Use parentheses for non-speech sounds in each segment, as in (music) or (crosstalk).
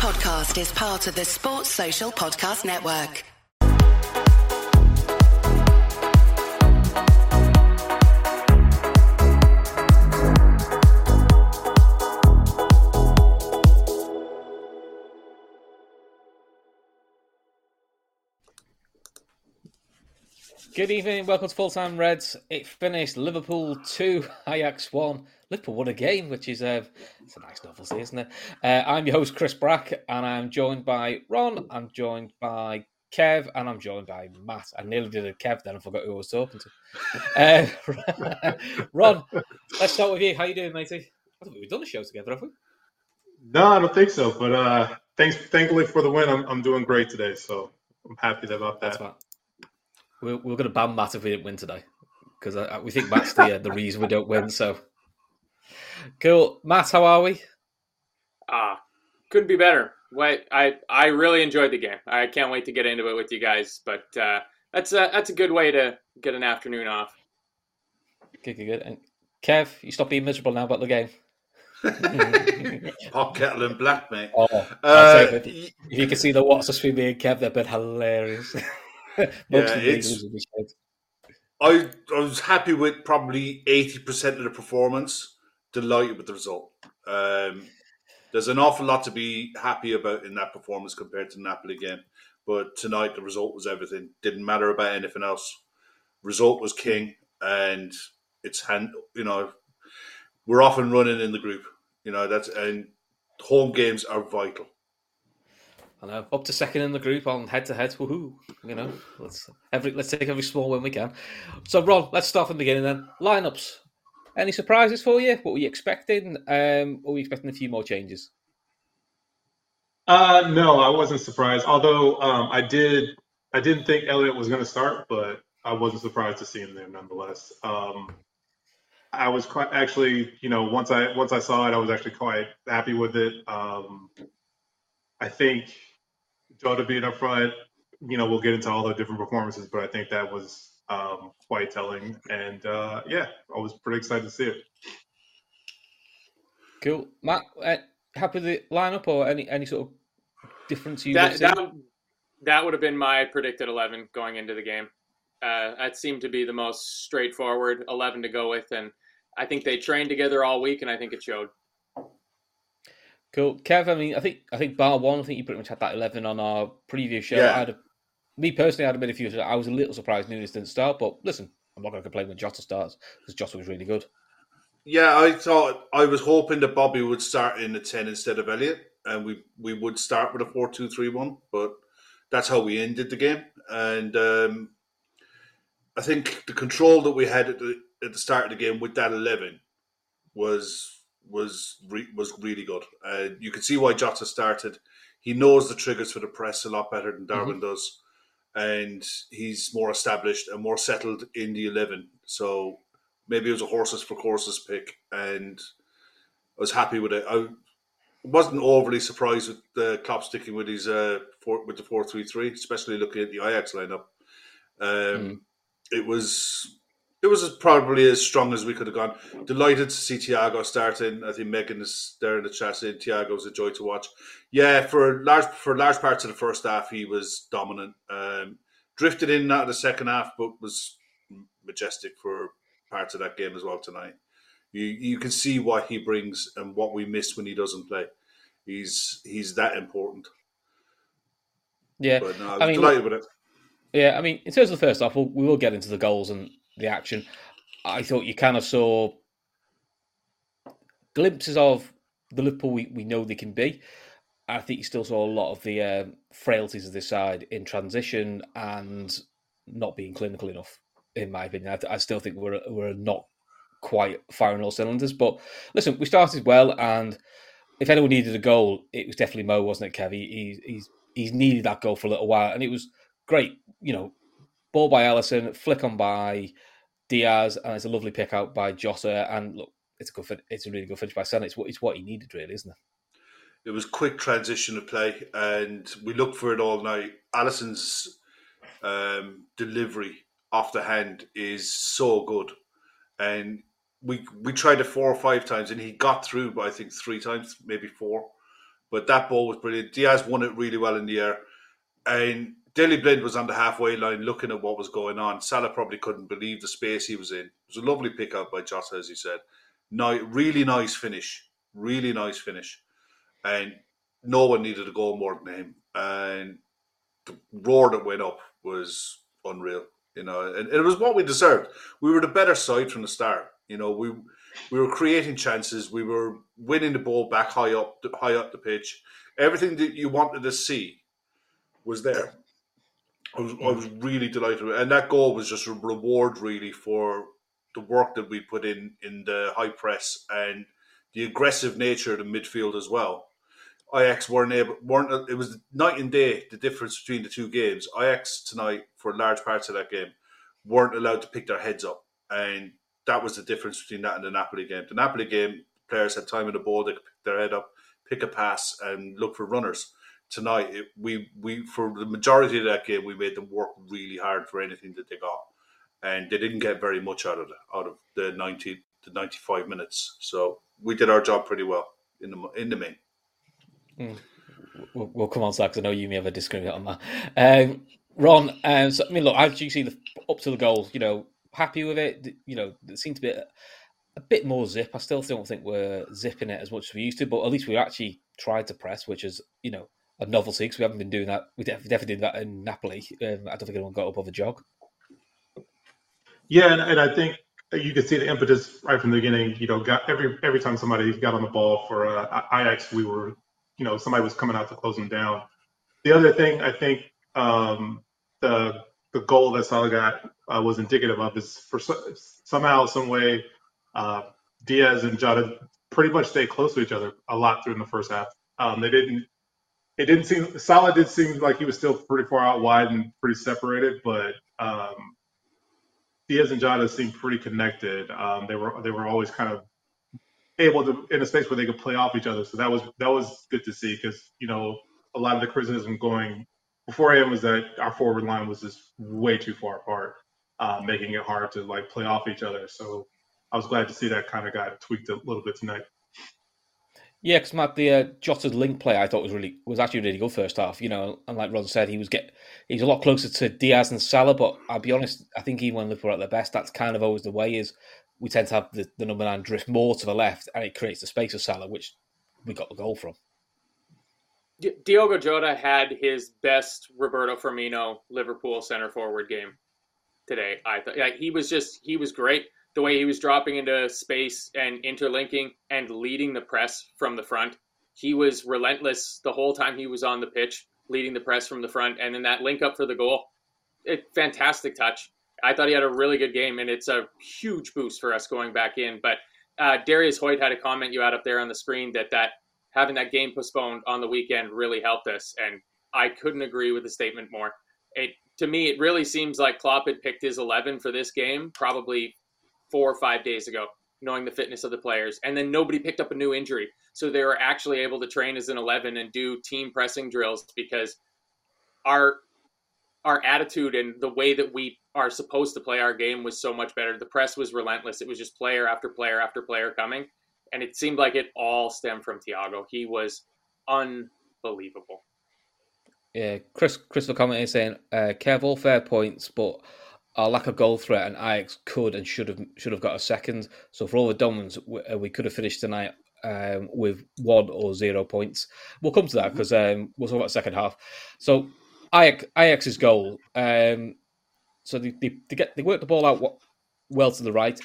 podcast is part of the Sports Social Podcast Network. Good evening, welcome to Full Time Reds. It finished Liverpool 2, Ajax 1. Liverpool won a game, which is a, it's a nice novelty, isn't it? Uh, I'm your host, Chris Brack, and I'm joined by Ron, I'm joined by Kev, and I'm joined by Matt. I nearly did a Kev then, I forgot who I was talking to. Uh, (laughs) Ron, let's start with you. How you doing, matey? I think we've done a show together, have we? No, I don't think so. But uh, thanks, thankfully for the win, I'm, I'm doing great today. So I'm happy about that. That's. We're, we're going to ban Matt if we didn't win today because we think Matt's the, uh, the reason we don't win. So cool. Matt, how are we? Ah, couldn't be better. Wait, I I really enjoyed the game. I can't wait to get into it with you guys. But uh, that's a that's a good way to get an afternoon off. Good, good, good. And Kev, you stop being miserable now about the game. (laughs) Hot kettle and black, mate. Oh, Uh, if, if you can see the WhatsApp between me and Kev, they've been hilarious. Yeah, it's- English will be shit. I, I was happy with probably 80% of the performance, delighted with the result. Um, there's an awful lot to be happy about in that performance compared to Napoli game. But tonight, the result was everything. Didn't matter about anything else. Result was king, and it's hand. You know, we're off and running in the group. You know that's and home games are vital. I know. Up to second in the group on head to head. Woohoo! You know, let's every let's take every small win we can. So, Ron, let's start from the beginning then. Lineups. Any surprises for you? What were you expecting? Um, or were you expecting a few more changes? Uh, no, I wasn't surprised. Although um, I did, I didn't think Elliott was going to start, but I wasn't surprised to see him there nonetheless. Um, I was quite actually, you know, once I once I saw it, I was actually quite happy with it. Um, I think Jota being up front, you know, we'll get into all the different performances, but I think that was um, quite telling. And uh, yeah, I was pretty excited to see it. Cool, Matt. Uh, happy with the lineup or any any sort of difference you That that that would have been my predicted eleven going into the game. Uh, that seemed to be the most straightforward eleven to go with, and I think they trained together all week, and I think it showed. Cool, Kev. I mean, I think I think bar one. I think you pretty much had that eleven on our previous show. Yeah. I had a, me personally, I had a bit of few. I was a little surprised Núñez didn't start, but listen, I'm not going to complain when Jota starts because Jota was really good. Yeah, I thought I was hoping that Bobby would start in the ten instead of Elliott, and we we would start with a four two three one. But that's how we ended the game, and um, I think the control that we had at the at the start of the game with that eleven was was re, was really good. Uh, you can see why Jota started. He knows the triggers for the press a lot better than Darwin does, and he's more established and more settled in the eleven. So maybe it was a horses for courses pick, and I was happy with it. I wasn't overly surprised with the Klopp sticking with his uh four, with the four three three, especially looking at the Ajax lineup. Um, It was it was probably as strong as we could have gone. Delighted to see Thiago starting. I think Megan is there in the chat saying Thiago's a joy to watch. Yeah, for large for large parts of the first half, he was dominant. Um, drifted in out of the second half, but was majestic for parts of that game as well tonight. You you can see what he brings and what we miss when he doesn't play. He's he's that important. Yeah, But no, I was I mean, delighted with it. Yeah, I mean, in terms of the first half, we'll, we will get into the goals and the action. I thought you kind of saw glimpses of the Liverpool we, we know they can be. I think you still saw a lot of the um, frailties of this side in transition and not being clinical enough, in my opinion. I, I still think we're we're not quite firing all cylinders. But listen, we started well, and if anyone needed a goal, it was definitely Mo, wasn't it, Kev? He, he, he's he's needed that goal for a little while, and it was great. You know, ball by Alisson, flick on by Diaz, and it's a lovely pick out by Jota. And look, it's a good, fin- it's a really good finish by Sen. It's what it's what he needed, really, isn't it? It was quick transition of play, and we looked for it all night. Alisson's um, delivery off the hand is so good, and we we tried it four or five times, and he got through. but I think three times, maybe four. But that ball was brilliant. Diaz won it really well in the air. And Daley Blind was on the halfway line looking at what was going on. Salah probably couldn't believe the space he was in. It was a lovely pick up by Jota, as he said. No, really nice finish. Really nice finish. And no one needed to go more than him. And the roar that went up was unreal. You know, and it was what we deserved. We were the better side from the start. You know, we we were creating chances. We were winning the ball back high up, high up the pitch. Everything that you wanted to see was there. I was, I was really delighted, and that goal was just a reward, really, for the work that we put in in the high press and the aggressive nature of the midfield as well. Ajax weren't able, weren't. It was night and day the difference between the two games. Ajax tonight, for large parts of that game, weren't allowed to pick their heads up, and that was the difference between that and the Napoli game. The Napoli game, players had time in the ball; they could pick their head up, pick a pass, and look for runners. Tonight, it, we we for the majority of that game, we made them work really hard for anything that they got, and they didn't get very much out of it, out of the ninety to ninety five minutes. So we did our job pretty well in the in the main. Mm. We'll, come on to I know you may have a disagreement on that. Um, Ron, um, so, I mean, look, do you see the up to the goal? You know, happy with it? You know, it seemed to be a, a, bit more zip. I still don't think we're zipping it as much as we used to, but at least we actually tried to press, which is, you know, a novelty because we haven't been doing that. We definitely did that in Napoli. Um, I don't think anyone got above a jog. Yeah, and, and I think you could see the impetus right from the beginning. You know, got every every time somebody got on the ball for uh, Ajax, we were you know somebody was coming out to close them down. The other thing I think um, the the goal that Salah got uh, was indicative of is for somehow, some way, uh, Diaz and Jota pretty much stayed close to each other a lot during the first half. Um, they didn't. It didn't seem Salah did seem like he was still pretty far out wide and pretty separated, but um, Diaz and Jota seemed pretty connected. Um, they were they were always kind of able to in a space where they could play off each other. So that was that was good to see because you know a lot of the criticism going beforehand was that our forward line was just way too far apart, uh, making it hard to like play off each other. So I was glad to see that kind of got tweaked a little bit tonight. Yeah, because Matt, the uh, Jota's link play I thought was really was actually really good first half. You know, and like Ron said, he was get he's a lot closer to Diaz and Salah. But I'll be honest, I think even when Liverpool are at their best, that's kind of always the way. Is we tend to have the, the number nine drift more to the left, and it creates the space for Salah, which we got the goal from. Diogo Jota had his best Roberto Firmino Liverpool center forward game today. I thought he was just he was great. The way he was dropping into space and interlinking and leading the press from the front. He was relentless the whole time he was on the pitch, leading the press from the front, and then that link up for the goal. It, fantastic touch. I thought he had a really good game, and it's a huge boost for us going back in. But uh, Darius Hoyt had a comment you had up there on the screen that that having that game postponed on the weekend really helped us, and I couldn't agree with the statement more. It to me, it really seems like Klopp had picked his eleven for this game probably four or five days ago, knowing the fitness of the players, and then nobody picked up a new injury, so they were actually able to train as an eleven and do team pressing drills because our our attitude and the way that we are supposed to play our game was so much better. The press was relentless. It was just player after player after player coming. And it seemed like it all stemmed from Thiago. He was unbelievable. Yeah, Chris Crystal comment is saying, uh, Kev, all fair points, but our lack of goal threat and Ajax could and should have should have got a second. So for all the Domans, we, uh, we could have finished tonight um, with one or zero points. We'll come to that because um, we'll talk about the second half. So Ajax, Ajax's goal. Um, so they, they, they, get they work the ball out well to the right.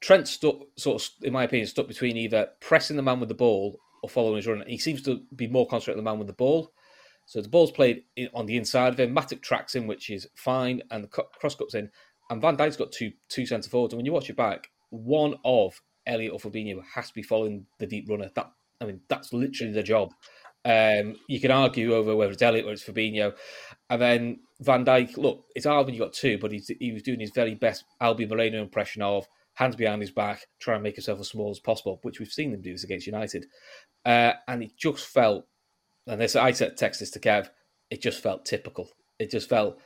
Trent sort of, in my opinion, stuck between either pressing the man with the ball or following his run. He seems to be more concentrated on the man with the ball. So the ball's played in, on the inside of him. Matip tracks in, which is fine, and the cross cuts in. And Van Dijk's got two two centre forwards. And when you watch it back, one of Elliott or Fabinho has to be following the deep runner. That I mean, that's literally the job. Um, you can argue over whether it's Elliott or it's Fabinho. And then Van Dijk, look, it's when you got two, but he was doing his very best Albi Moreno impression of hands behind his back, trying to make himself as small as possible, which we've seen them do this against United. Uh, and it just felt, and this I said text this to Kev, it just felt typical. It just felt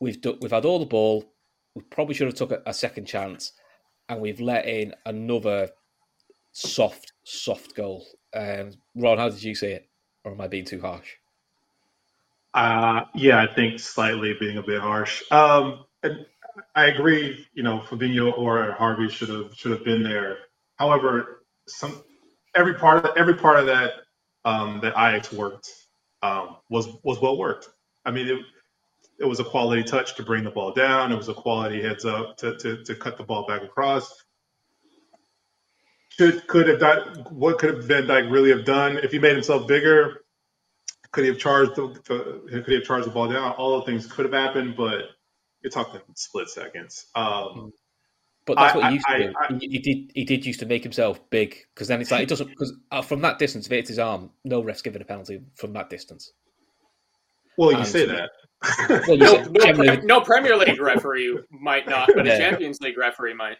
we've do, we've had all the ball, we probably should have took a, a second chance, and we've let in another soft, soft goal. Um, Ron, how did you see it? or am I being too harsh? Uh, yeah, I think slightly being a bit harsh. Um, and I agree. You know, Fabinho or Harvey should have should have been there. However, some every part of every part of that um, that Ajax worked um, was was well worked. I mean, it, it was a quality touch to bring the ball down. It was a quality heads up to, to, to cut the ball back across. Should could have done what could have Van Dijk really have done if he made himself bigger? Could he have charged the could he have charged the ball down? All the things could have happened, but you're talking split seconds. Um, but that's what I, he used I, to do. I, he, he, did. He did used to make himself big because then it's like it doesn't because uh, from that distance, if it hits his arm, no ref's giving a penalty from that distance. well, you And- say that. Well, you No, said no, generally- Pre- no Premier League referee might not, but Yeah. a Champions League referee might.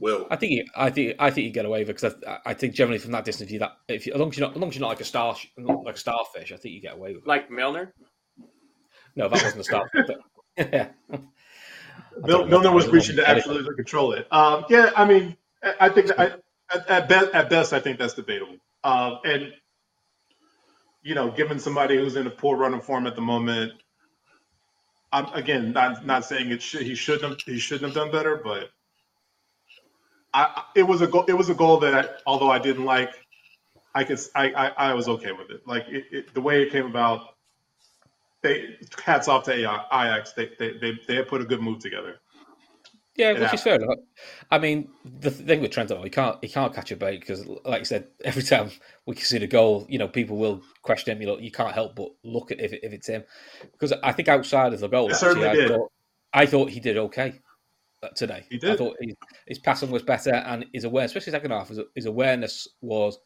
Will. I think you, I think I think you get away with it because I, I think generally from that distance, if you that if you, as long as you're not as long as you're not like a star not like a starfish, I think you get away with it. Like Milner. No, that wasn't a starfish. (laughs) (laughs) but- yeah. Mil- Milner was reaching to absolutely control it. Um, yeah, I mean, I- think that I, at, at, best, at best, I think that's debatable. Um, and you know, given somebody who's in a poor run of form at the moment, I'm again not not saying it should he shouldn't have he shouldn't have done better, but I, I- it was a goal. It was a goal that I, although I didn't like, I could I, I, I was okay with it. Like it, it, the way it came about. They hats off to Ajax. They they they, they put a good move together. Yeah, It which is fair enough. I mean, the thing with Trent, though, he can't he can't catch a break because, like I said, (laughs) every time we see the goal, you know, people will question him. You know, you can't help but look at if, it, if it's him because I think outside of the goal, actually, I thought I thought he did okay uh, today. He did. I thought his, his passing was better and his awareness, especially second half, his, his awareness was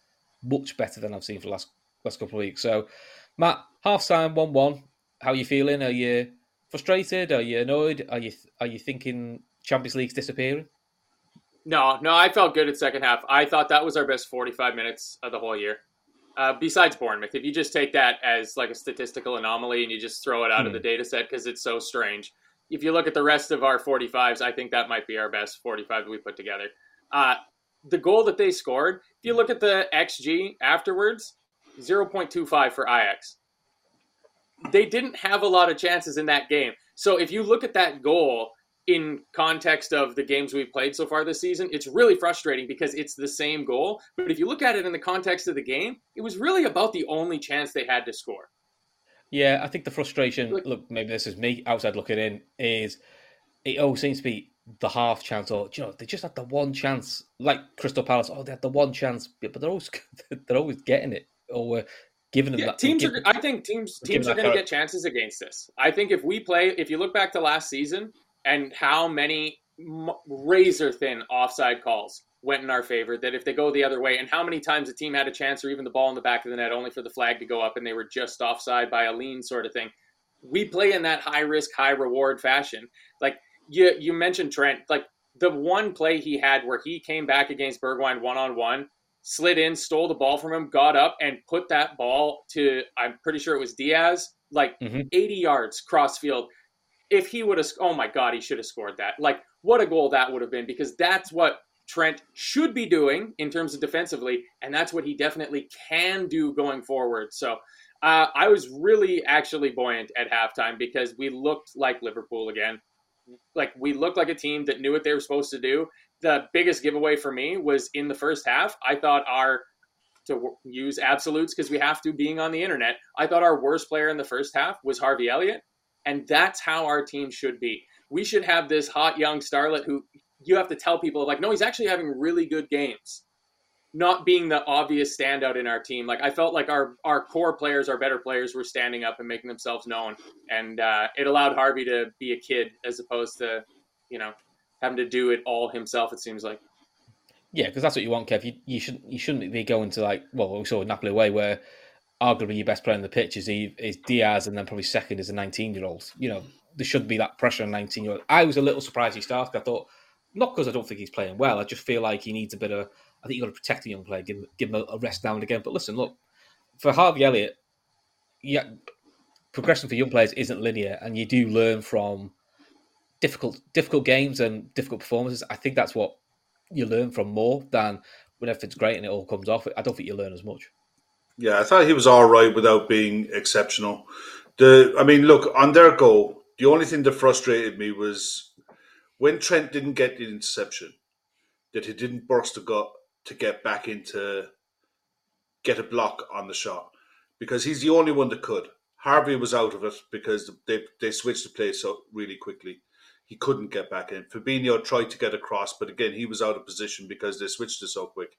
much better than I've seen for the last last couple of weeks. So, Matt, half time, one one. How are you feeling? Are you frustrated? Are you annoyed? Are you are you thinking Champions League's disappearing? No, no, I felt good at second half. I thought that was our best 45 minutes of the whole year. Uh, besides Bournemouth, if you just take that as like a statistical anomaly and you just throw it out of Hmm. the data set because it's so strange. If you look at the rest of our 45s, I think that might be our best 45 that we put together. Uh, the goal that they scored, if you look at the XG afterwards, 0.25 for Ajax. They didn't have a lot of chances in that game. So if you look at that goal in context of the games we've played so far this season, it's really frustrating because it's the same goal. But if you look at it in the context of the game, it was really about the only chance they had to score. Yeah, I think the frustration. Look- Look, maybe this is me outside looking in. Is it always seems to be the half chance, or you know, they just had the one chance, like Crystal Palace. Oh, they had the one chance, but they're always (laughs) they're always getting it, or uh, them Yeah, that. teams give- are. I think teams teams are going to get chances against us. I think if we play, if you look back to last season and how many razor thin offside calls went in our favor, that if they go the other way, and how many times a team had a chance or even the ball in the back of the net only for the flag to go up and they were just offside by a lean sort of thing. We play in that high risk, high reward fashion. Like you, you mentioned Trent, like the one play he had where he came back against Bergwijn one on one slid in, stole the ball from him, got up, and put that ball to, I'm pretty sure it was Diaz, like Mhm. 80 yards cross field. If he would have, oh my God, he should have scored that. Like, what a goal that would have been because that's what Trent should be doing in terms of defensively, and that's what he definitely can do going forward. So, uh, I was really actually buoyant at halftime because we looked like Liverpool again. Like, we looked like a team that knew what they were supposed to do the biggest giveaway for me was in the first half. I thought our to use absolutes because we have to being on the internet. I thought our worst player in the first half was Harvey Elliott, and that's how our team should be. We should have this hot young starlet who you have to tell people like, no, he's actually having really good games, not being the obvious standout in our team. Like I felt like our our core players, our better players, were standing up and making themselves known, and uh, it allowed Harvey to be a kid as opposed to, you know, having to do it all himself. It seems like. Yeah, because that's what you want, Kev. You, you shouldn't you shouldn't be going to like well we saw Napoli away where arguably your best player on the pitch is is Diaz and then probably second is a nineteen year old. You know there should be that pressure on nineteen year old. I was a little surprised he started. I thought not because I don't think he's playing well. I just feel like he needs a bit of. I think you have got to protect the young player, give him give him a rest now and again. But listen, look for Harvey Elliott, yeah, progression for young players isn't linear, and you do learn from difficult difficult games and difficult performances. I think that's what you learn from more than when everything's great and it all comes off. I don't think you learn as much. Yeah, I thought he was all right without being exceptional. The, I mean, look on their goal. The only thing that frustrated me was when Trent didn't get the interception, that he didn't burst the gut to get back into get a block on the shot because he's the only one that could. Harvey was out of it because they they switched the play so really quickly. He couldn't get back in. Fabinho tried to get across, but again he was out of position because they switched it so quick.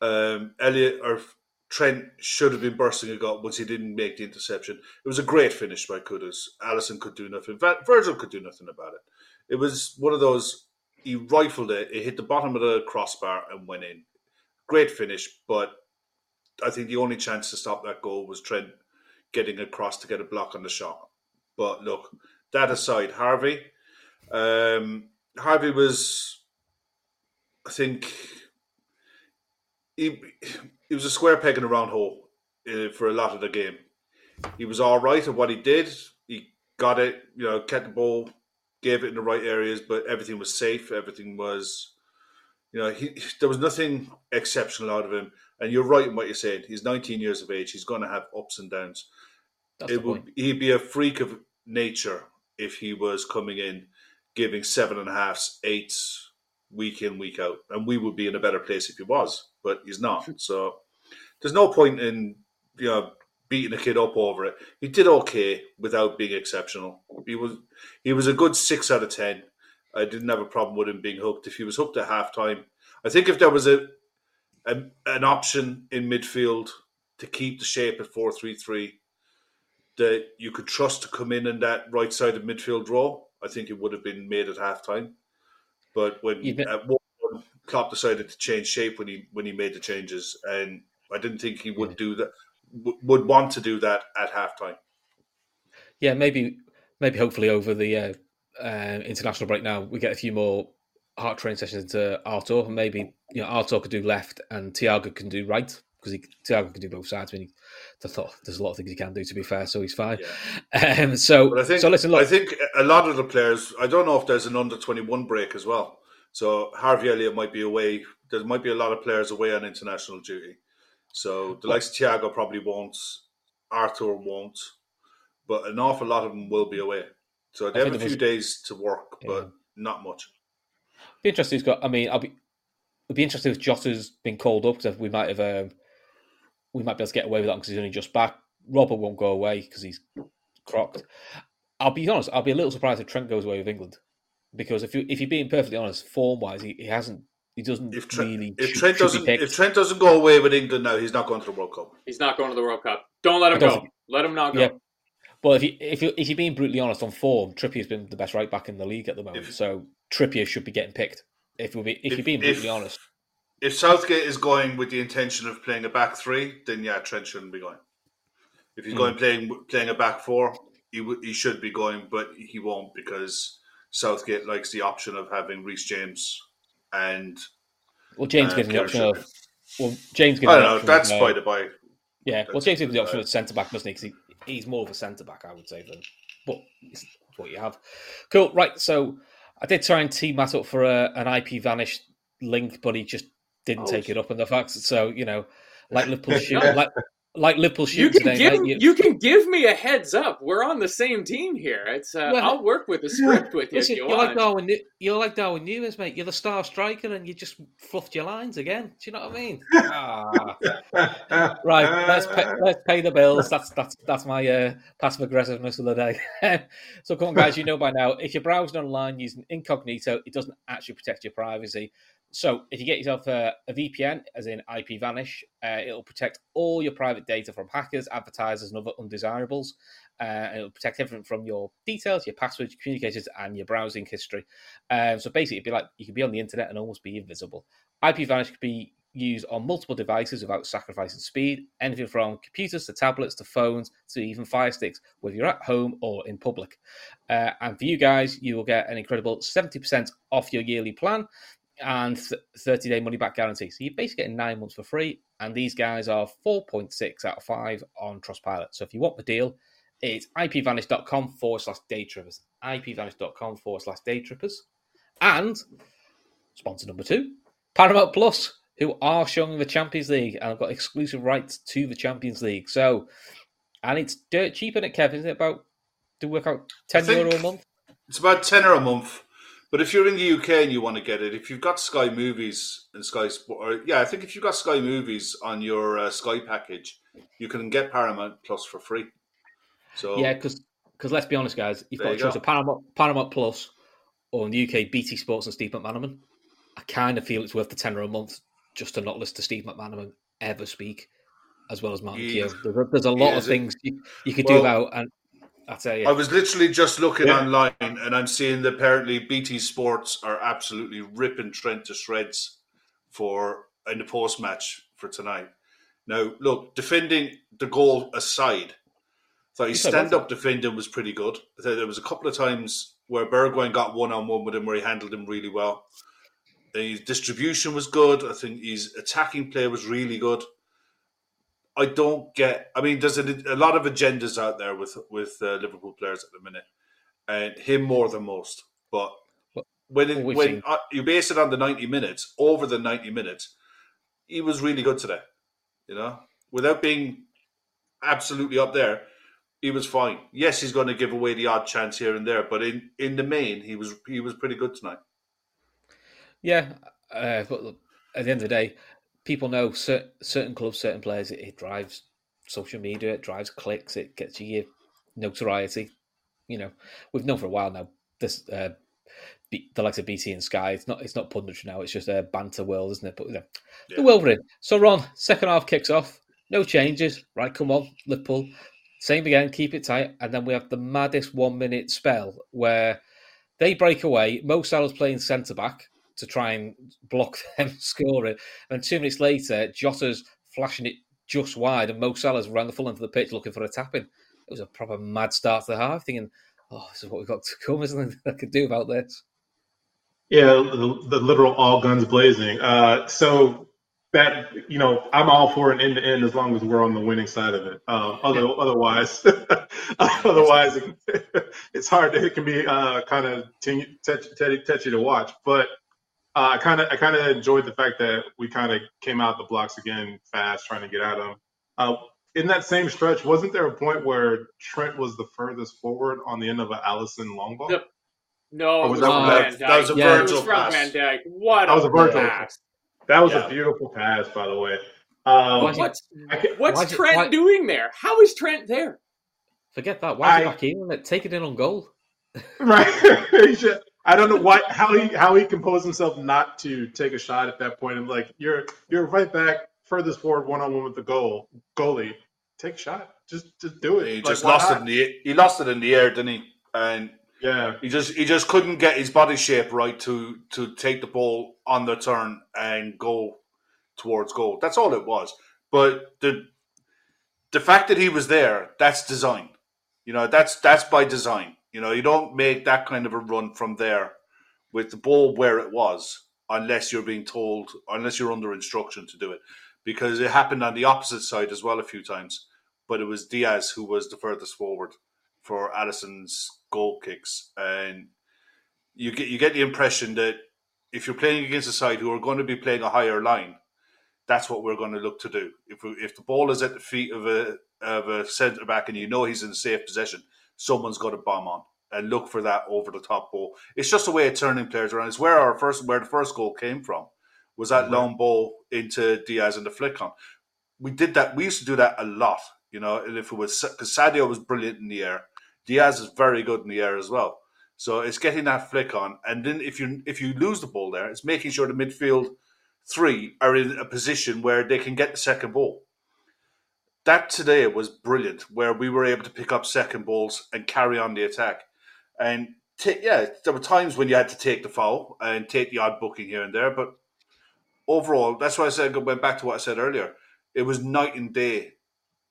Um, Elliott or Trent should have been bursting a gut once he didn't make the interception. It was a great finish by Kudus. Alisson could do nothing. Virgil could do nothing about it. It was one of those. He rifled it. It hit the bottom of the crossbar and went in. Great finish, but I think the only chance to stop that goal was Trent getting across to get a block on the shot. But look, that aside, Harvey, um, Harvey was, I think, he he was a square peg in a round hole uh, for a lot of the game. He was all right at what he did. He got it, you know, kept the ball, gave it in the right areas, but everything was safe. Everything was, you know, he there was nothing exceptional out of him. And you're right in what you're saying. He's 19 years of age. He's going to have ups and downs. That's it would he'd be a freak of nature if he was coming in giving seven and a halfs, eights week in, week out. And we would be in a better place if he was, but he's not. So there's no point in you know beating a kid up over it. He did okay without being exceptional. He was he was a good six out of ten. I didn't have a problem with him being hooked. If he was hooked at halftime, I think if there was a, a an option in midfield to keep the shape at four three three that you could trust to come in in that right side of midfield role, I think it would have been made at halftime. But when Even- at one point, Klopp decided to change shape when he when he made the changes, and I didn't think he would do that. w- Would want to do that at halftime. Yeah, maybe, maybe hopefully over the uh, uh, international break now we get a few more heart training sessions into Arthur, and maybe you know Arthur could do left and Thiago can do right because he Thiago can do both sides. I mean, he, thought there's a lot of things he can do to be fair, so he's fine. (laughs) Um, so, But I think so listen, look, I think a lot of the players. I don't know if there's an under twenty one break as well. So Harvey Elliott might be away. There might be a lot of players away on international duty. So the likes of Thiago probably won't. Arthur won't, but an awful lot of them will be away. So they I have a few was- days to work, Yeah. but not much. be interesting. He's got. I mean, I'll be. It'll be interesting if Jota's been called up because we might have. Um, we might be able to get away with that because he's only just back. Robert won't go away because he's crocked. I'll be honest. I'll be a little surprised if Trent goes away with England because if you if you're being perfectly honest, form wise, he, he hasn't. He doesn't If Trent, really. if Trent should doesn't, picked. if Trent doesn't go away with England now, he's not going to the World Cup. He's not going to the World Cup. Don't let him go. think- Let him not go. Yeah. Well, if you if you if you're being brutally honest on form, Trippier's been the best right back in the league at the moment. If- so Trippier should be getting picked. If we if, If- you're being if- brutally honest, If Southgate is going with the intention of playing a back three, then yeah, Trent shouldn't be going. If he's Hmm. going playing playing a back four, he w- he should be going, but he won't because Southgate likes the option of having Reece James and well, James uh, gives the option of well, James gives I don't know. option That's of, by the by. Yeah, well, James gives the option at centre back, doesn't he? 'Cause he? He's more of a centre back, I would say. Than, but it's what you have. Cool, right? So I did try and tee Matt up for a, an IP vanished link, but he just didn't Oh. take it up. And the fact, so you know, like Liverpool (laughs) shoot, like like Liverpool You can today. give mate, you can give me a heads up. We're on the same team here. It's uh, Well, I'll work with the (laughs) script with you Listen, if you you're like. Darwin. You're like Darwin Núñez, mate. You're the star striker, and you just fluffed your lines again. Do you know what I mean? Ah. Right, let's pay, let's pay the bills. That's that's that's my uh, passive aggressiveness of the day. (laughs) so come on, guys. You know by now, if you're browsing online using incognito, it doesn't actually protect your privacy. So if you get yourself a, a VPN, as in IPVanish, uh, it'll protect all your private data from hackers, advertisers, and other undesirables. Uh, it'll protect everything from your details, your passwords, your communications, and your browsing history. Um, so basically, it'd be like you could be on the internet and almost be invisible. IPVanish could be used on multiple devices without sacrificing speed, anything from computers to tablets to phones to even fire sticks, whether you're at home or in public. Uh, and for you guys, you will get an incredible 70% off your yearly plan and 30 day money back guarantee. So you're basically getting nine months for free. And these guys are 4.6 out of 5 on Trustpilot. So if you want the deal, it's ipvanish.com forward slash day trippers. ipvanish.com forward slash day trippers. And sponsor number two, Paramount Plus, who are showing the Champions League and have got exclusive rights to the Champions League. So, and it's dirt cheap in it, Kev. Isn't it about to work out ten euro a month? It's about ten euro a month. But if you're in the UK and you want to get it, if you've got Sky Movies and Sky Sport, or, yeah, I think if you've got Sky Movies on your uh, Sky package, you can get Paramount Plus for free. So yeah, because because let's be honest, guys, you've got a choice go. of Paramount, Paramount Plus or in the UK BT Sports and Steve McManaman. I kind of feel it's worth the tenner a month just to not listen to Steve McManaman ever speak, as well as Martin yeah. Keown. There's a, lot yeah, of things you, you could well, do about and. I tell you. I was literally just looking yeah. online and I'm seeing that apparently BT Sports are absolutely ripping Trent to shreds for in the post match for tonight. Now, look, defending the goal aside, so his stand up defending was pretty good. There was a couple of times where Bergwijn got one on one with him where he handled him really well. His distribution was good. I think his attacking play was really good. I don't get. I mean, there's a, a lot of agendas out there with with uh, Liverpool players at the minute, and him more than most. But when it, when uh, you base it on the ninety minutes, over the ninety minutes, he was really good today. You know, without being absolutely up there, he was fine. Yes, he's going to give away the odd chance here and there, but in in the main, he was he was pretty good tonight. Yeah, uh, but look, at the end of the day, people know certain, certain clubs, certain players. It, it, drives social media, it drives clicks, it gets you notoriety. You know, we've known for a while now. This uh, the likes of BT and Sky. It's not it's not punditry now. It's just a banter world, isn't it? But you know, yeah. the world we're in. So Ron, second half kicks off. No changes. Right, come on, Liverpool. Same again, keep it tight. And then we have the maddest one minute spell where they break away. Mo Salah's playing centre back to try and block (laughs) them scoring. And two minutes later, Jota's flashing it just wide, and Mo Salah's ran the full length of the pitch looking for a tap in. It was a proper mad start to the half, thinking, oh, this is what we've got to come, isn't it? (laughs) I could do about this. Yeah, the, the literal all guns blazing. Uh, so that you know I'm all for an end to end as long as we're on the winning side of it. Um, other, yeah. Otherwise, (laughs) otherwise it, it's hard. To, it can be uh, kind of touchy, touchy to watch. But uh, I kind of I kind of enjoyed the fact that we kind of came out the blocks again fast, trying to get at them. Uh, in that same stretch, wasn't there a point where Trent was the furthest forward on the end of an Alisson long ball? Yep. No, was, was that, that, was a yeah, Virgil pass. Van Dijk. What that was a Virgil pass. That was yeah. a beautiful pass, by the way. Um, what's what's Trent why, doing there? How is Trent there? Forget that. Why is I, he back in? Take it in on goal. (laughs) right. (laughs) I don't know why how he how he composed himself not to take a shot at that point. I'm like, you're you're right back furthest forward one on one with the goal goalie. Take a shot. Just just do it. He like, just lost not? it in the he lost it in the air, didn't he? And yeah, he just he just couldn't get his body shape right to to take the ball on the turn and go towards goal. That's all it was. But the the fact that he was there, that's design. You know, that's that's by design. You know, you don't make that kind of a run from there with the ball where it was unless you're being told, unless you're under instruction to do it. Because it happened on the opposite side as well a few times. But it was Diaz who was the furthest forward for Alisson's goal kicks, and you get you get the impression that if you're playing against a side who are going to be playing a higher line, that's what we're going to look to do. If we, if the ball is at the feet of a of a centre back and you know he's in safe possession, someone's got a bomb on and look for that over the top ball. It's just a way of turning players around. It's where our first where the first goal came from was that mm-hmm. long ball into Diaz and the flick on. We did that. We used to do that a lot, you know. And if it was because Sadio was brilliant in the air, Diaz is very good in the air as well. So it's getting that flick on, and then if you if you lose the ball there, it's making sure the midfield three are in a position where they can get the second ball. That today was brilliant, where we were able to pick up second balls and carry on the attack. And t- yeah, there were times when you had to take the foul and take the odd booking here and there, but overall, that's why I said went back to what I said earlier. It was night and day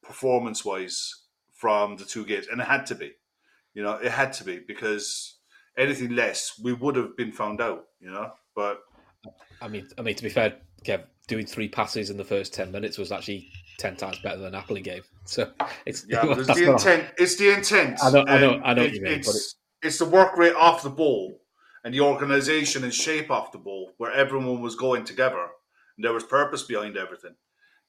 performance wise from the two games, and it had to be. You know, it had to be because anything less, we would have been found out. You know, but I mean, I mean to be fair, Kev, doing three passes in the first ten minutes was actually ten times better than Napoli game. So it's yeah, (laughs) it's the intent. It's the intent. I know, I know, I know it, mean. It's, but it's, it's the work rate off the ball and the organisation and shape off the ball, where everyone was going together, and there was purpose behind everything.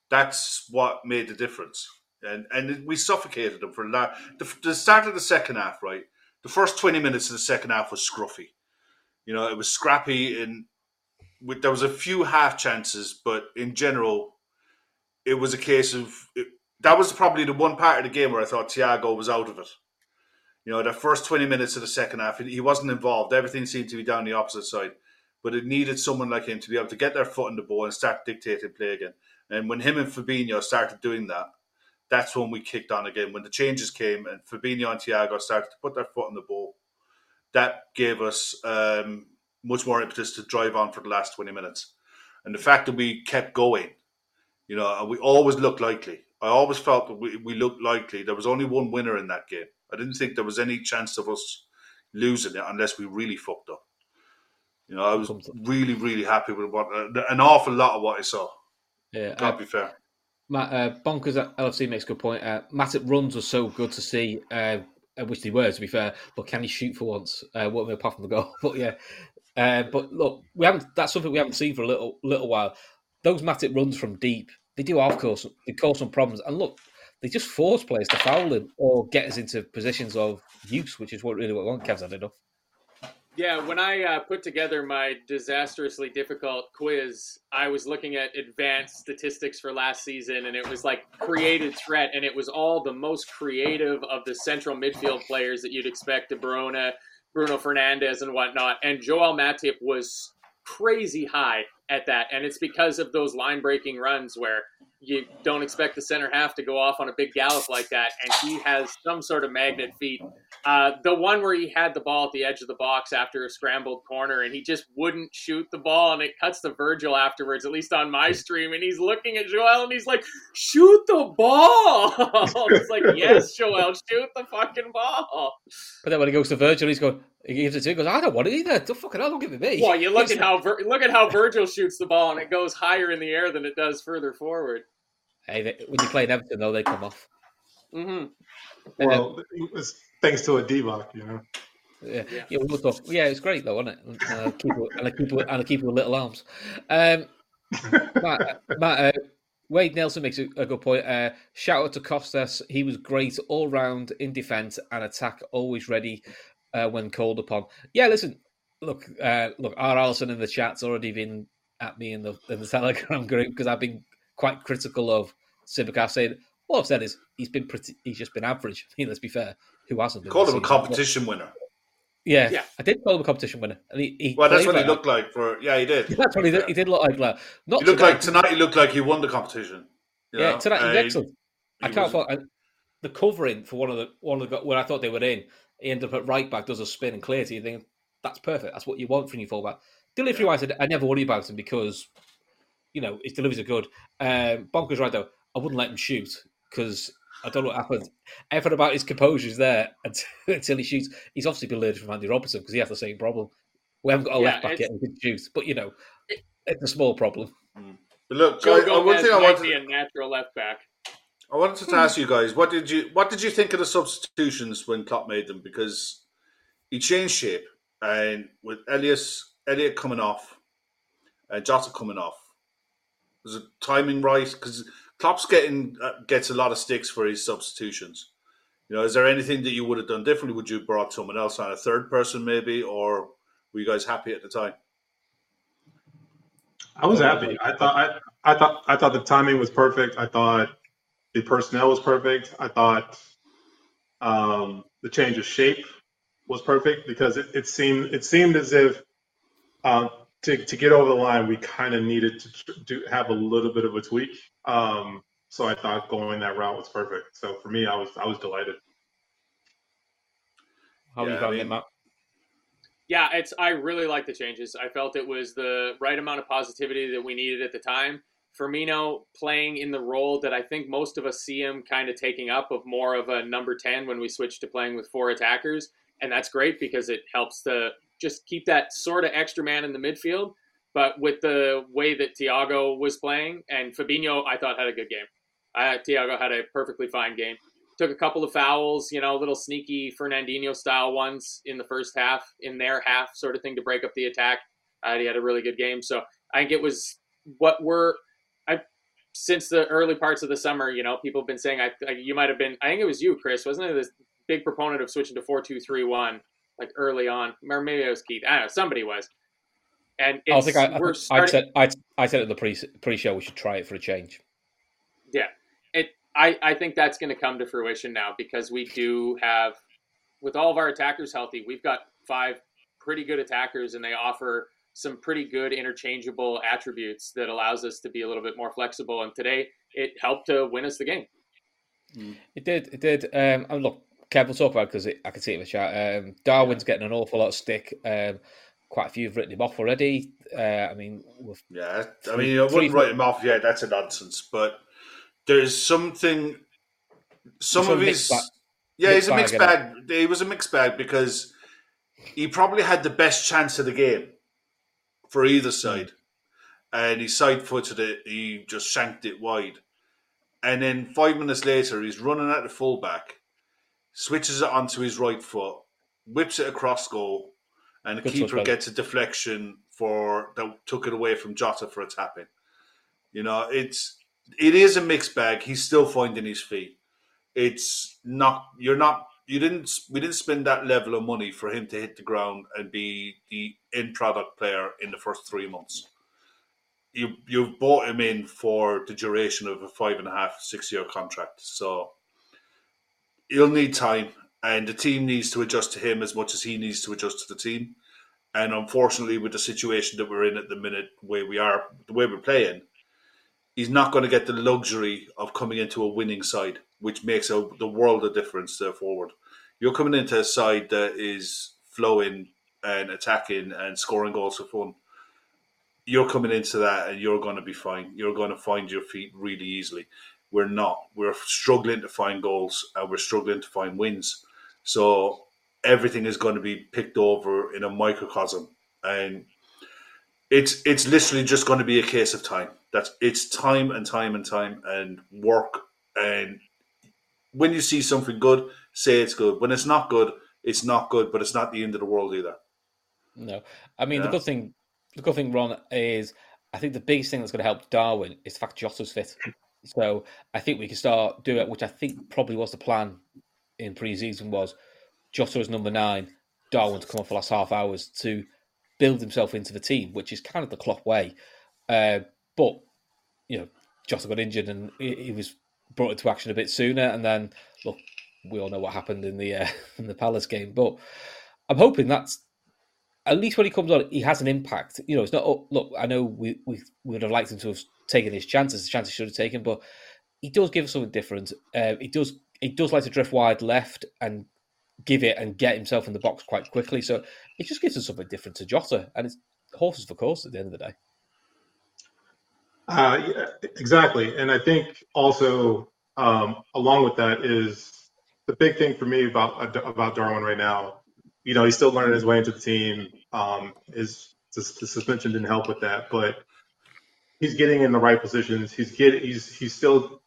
That's what made the difference. And and we suffocated them for that. The, the start of the second half, right? The first 20 minutes of the second half was scruffy. You know, it was scrappy and with, there was a few half chances, but in general, it was a case of it, that was probably the one part of the game where I thought Thiago was out of it. You know, the first 20 minutes of the second half, he wasn't involved. Everything seemed to be down the opposite side. But it needed someone like him to be able to get their foot in the ball and start dictating play again. And when him and Fabinho started doing that, that's when we kicked on again. When the changes came and Fabinho and Thiago started to put their foot in the ball, that gave us um, much more impetus to drive on for the last 20 minutes. And the fact that we kept going, you know, we always looked likely. I always felt that we, we looked likely. There was only one winner in that game. I didn't think there was any chance of us losing it unless we really fucked up. You know, I was really, really happy with what an awful lot of what I saw. Yeah, that'd uh, be fair. Matt, uh, Bonkers at LFC makes a good point. Uh, Matip runs were so good to see, uh, which they were, to be fair. But can he shoot for once? Uh, what apart from the goal? (laughs) But yeah, uh, but look, we haven't. That's something we haven't seen for a little little while. Those Matip runs from deep, they do of course they cause some problems. And look, they just force players to foul him or get us into positions of use, which is what really what we want. Kev's had enough. Yeah, when I uh, put together my disastrously difficult quiz, I was looking at advanced statistics for last season, and it was like created threat, and it was all the most creative of the central midfield players that you'd expect: De Bruyne, Bruno Fernandes, and whatnot. And Joel Matip was crazy high at that, and it's because of those line-breaking runs where you don't expect the center half to go off on a big gallop like that, and he has some sort of magnet feet. Uh, the one where he had the ball at the edge of the box after a scrambled corner, and he just wouldn't shoot the ball, and it cuts to Virgil afterwards, at least on my stream, and he's looking at Joel, and he's like, "Shoot the ball!" (laughs) it's like, "Yes, Joel, shoot the fucking ball." But then when he goes to Virgil, he's going, he gives it to him, goes, "I don't want it either. Don't fucking hell, don't give it me." Well, you look he's at how look at how Virgil shoots the ball, and it goes higher in the air than it does further forward. Hey, they, when you play in Everton, though, they come off. Mm-hmm. Well, um, it's thanks to a Divock, you know. Yeah, yeah, yeah, we talk, yeah, it's great though, wasn't it? Uh, keep and I keep it, and I keep with little arms. Um, (laughs) Matt, Matt uh, Wade Nelson makes a, a good point. Uh, shout out to Kostas; he was great all round in defence and attack, always ready uh, when called upon. Yeah, listen, look, uh, look, R. Allison in the chat's already been at me in the in the (laughs) Telegram group because I've been quite critical of Tsimikas saying all I've said is he's been pretty. He's just been average. (laughs) I mean, let's be fair. Who hasn't? Been Called him a competition winner. Yeah, yeah, I did call him a competition winner. And he, he well, that's what he looked like for. Yeah, he did. (laughs) That's what he did. He did look like. that. not he looked tonight. like tonight. He looked like he won the competition. yeah, know? tonight he was excellent. I can't. Was... the covering for one of the one of the where I thought they were in. He ended up at right back, does a spin and clear to you. Think that's perfect. That's what you want from your fullback. Delivery wise, I never worry about him because you know his deliveries are good. Um, Bonkers right though. I wouldn't let him shoot because I don't know what happens. Everything about his composure is there until, (laughs) until, he shoots. He's obviously been learned from Andy Robertson because he has the same problem. We haven't got a yeah, left back yet who can shoot, but you know, it's a small problem. But look, Joe I, one thing I wanted be a natural left back. I wanted to ask you guys what did you what did you think of the substitutions when Klopp made them? Because he changed shape, and with Elias Elliot coming off, and Jota coming off, was the timing right? Because Klopp's getting uh, gets a lot of sticks for his substitutions. You know, is there anything that you would have done differently? Would you have brought someone else on, a third person maybe, or were you guys happy at the time? I was happy. I thought I, I thought I thought the timing was perfect. I thought the personnel was perfect. I thought um, the change of shape was perfect because it, it seemed it seemed as if um, to, to get over the line, we kind of needed to do, have a little bit of a tweak. Um, so I thought going that route was perfect. So for me, I was I was delighted. How yeah, you found I mean, it, Matt? Yeah, it's I really like the changes. I felt it was the right amount of positivity that we needed at the time. Firmino playing in the role that I think most of us see him kind of taking up of more of a number 10 when we switch to playing with four attackers. And that's great because it helps to just keep that sort of extra man in the midfield. But with the way that Thiago was playing and Fabinho, I thought had a good game. Uh, Thiago had a perfectly fine game. Took a couple of fouls, you know, little sneaky Fernandinho style ones in the first half, in their half, sort of thing to break up the attack. Uh, he had a really good game. So I think it was what we're since the early parts of the summer, you know, people have been saying I, I you might have been I think it was you, Chris, wasn't it? This big proponent of switching to four two three one like early on, or maybe it was Keith. I don't know. Somebody was. And I think I, we're starting... I said I, I said at the pre pre show we should try it for a change. Yeah, it. I I think that's going to come to fruition now because we do have, with all of our attackers healthy, we've got five pretty good attackers, and they offer some pretty good interchangeable attributes that allows us to be a little bit more flexible. And today, it helped to win us the game. It did. It did. Um, and look, Kev, we'll talk about because I can see it in the chat. Um, Darwin's getting an awful lot of stick. Um, quite a few have written him off already. Uh, I mean, yeah, I mean, I wouldn't write him off. Yeah, that's a nonsense. But there's something. Some of his, bag, yeah, he's a mixed bag. bag. He was a mixed bag because he probably had the best chance of the game for either side, and he side footed it. He just shanked it wide, and then five minutes later, he's running at the fullback switches it onto his right foot, whips it across goal, and the Good keeper gets a deflection for that took it away from Jota for a tap in. You know, it's it is a mixed bag. He's still finding his feet. It's not you're not you didn't we didn't spend that level of money for him to hit the ground and be the end product player in the first three months. You you've bought him in for the duration of a five and a half six year contract. So he'll need time, and the team needs to adjust to him as much as he needs to adjust to the team. And unfortunately, with the situation that we're in at the minute, where we are, the way we're playing, he's not going to get the luxury of coming into a winning side, which makes a, the world of difference there forward. You're coming into a side that is flowing and attacking and scoring goals for fun. You're coming into that and you're going to be fine. You're going to find your feet really easily. We're not. We're struggling to find goals and we're struggling to find wins. So everything is going to be picked over in a microcosm, and it's it's literally just going to be a case of time. That's it's time and time and time and work. And when you see something good, say it's good. When it's not good, it's not good, but it's not the end of the world either. No, I mean yeah. the good thing, the good thing, Ron, is I think the biggest thing that's going to help Darwin is the fact Jota's fit. So I think we can start doing it, which I think probably was the plan in pre-season was Jota as number nine, Darwin to come off the last half hours to build himself into the team, which is kind of the Klopp way. Uh, but you know, Jota got injured and he, he, was brought into action a bit sooner. And then look, we all know what happened in the uh, (laughs) in the Palace game. But I'm hoping that's at least when he comes on, he has an impact. You know, it's not. Oh, look, I know we, we would have liked him to have taken his chances, the chances he should have taken, but he does give us something different. Uh, he does he does like to drift wide left and give it and get himself in the box quite quickly. So it just gives us something different to Jota, and it's horses for course at the end of the day. Uh, yeah, exactly, and I think also um, along with that is the big thing for me about about Darwin right now. You know, he's still learning his way into the team. Um, his the suspension didn't help with that, but he's getting in the right positions. He's getting he's he's still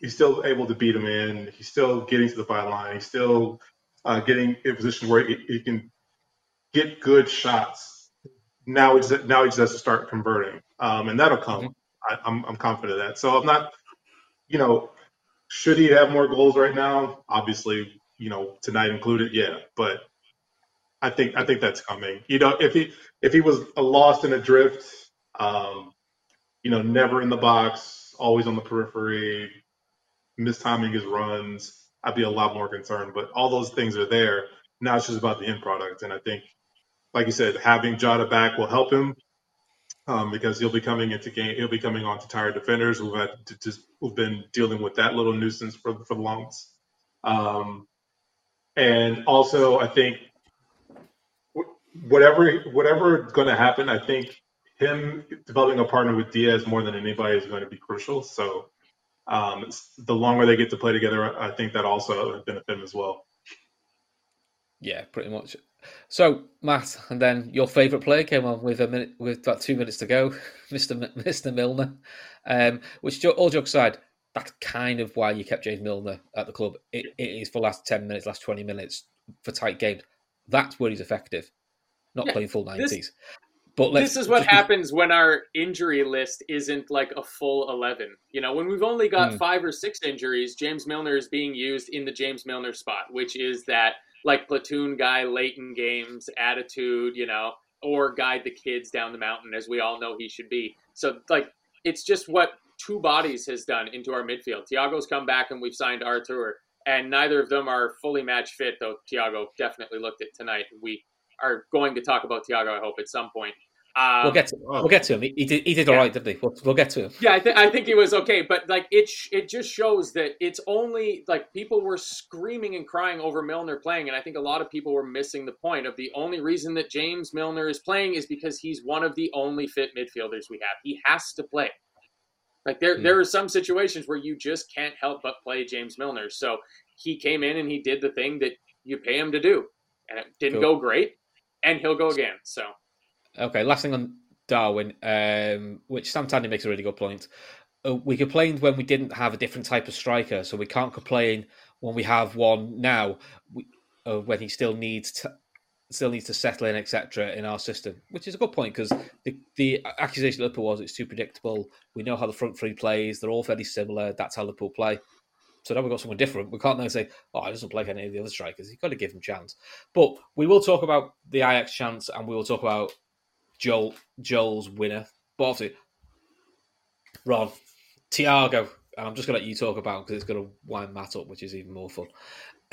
he's still able to beat him in. He's still getting to the byline. He's still uh, getting in positions where he, he, can get good shots. Now he's now he just has to start converting, um, and that'll come. Mm-hmm. I, I'm I'm confident of that. So I'm not, you know, should he have more goals right now? Obviously, you know, tonight included, yeah. But I think I think that's coming. You know, if he if he was lost in a drift, um, you know, never in the box, always on the periphery, mistiming his runs, I'd be a lot more concerned. But all those things are there. Now it's just about the end product. And I think, like you said, having Jota back will help him um, because he'll be coming into game. He'll be coming on to tired defenders who've had to, to, who've been dealing with that little nuisance for for the longest. Um, and also, I think whatever whatever going to happen, I think him developing a partner with Diaz more than anybody is going to be crucial. So um, the longer they get to play together, I think that also benefit them as well. Yeah, pretty much. So Matt, and then your favourite player came on with a minute, with about two minutes to go, (laughs) Mister Mister Milner. Um, which all jokes aside, that's kind of why you kept James Milner at the club. It, it is for last ten minutes, last twenty minutes for tight games. That's where he's effective, not yeah, playing full nineties But this is what happens when our injury list isn't like a full 11. You know, when we've only got mm. five or six injuries, James Milner is being used in the James Milner spot, which is that like platoon guy late in games attitude, you know, or guide the kids down the mountain as we all know he should be. So, like, it's just what two bodies has done into our midfield. Thiago's come back and we've signed Arthur, and neither of them are fully match fit, though Thiago definitely looked it tonight. We are going to talk about Thiago, I hope, at some point. Um, we'll get to we'll get to him. He, he did he did yeah. all right, didn't he? We'll, we'll get to him. Yeah, I, th- I think he was okay, but like it it just shows that it's only like people were screaming and crying over Milner playing, and I think a lot of people were missing the point of the only reason that James Milner is playing is because he's one of the only fit midfielders we have. He has to play. Like there, hmm. there are some situations where you just can't help but play James Milner. So he came in and he did the thing that you pay him to do, and it didn't cool. go great, and he'll go again. So Okay, last thing on Darwin, um, which Sam Tandy makes a really good point. Uh, we complained when we didn't have a different type of striker, so we can't complain when we have one now. We, uh, when he still needs to, still needs to settle in, etc., in our system, which is a good point because the, the accusation of Liverpool was it's too predictable. We know how the front three plays; they're all very similar. That's how Liverpool play. So now we've got someone different. We can't now say, "Oh, he doesn't play any of the other strikers." You've got to give him chance. But we will talk about the Ajax chance, and we will talk about Joel Joel's winner. But obviously, Ron, Thiago, I'm just going to let you talk about because it's going to wind Matt up, which is even more fun. (laughs)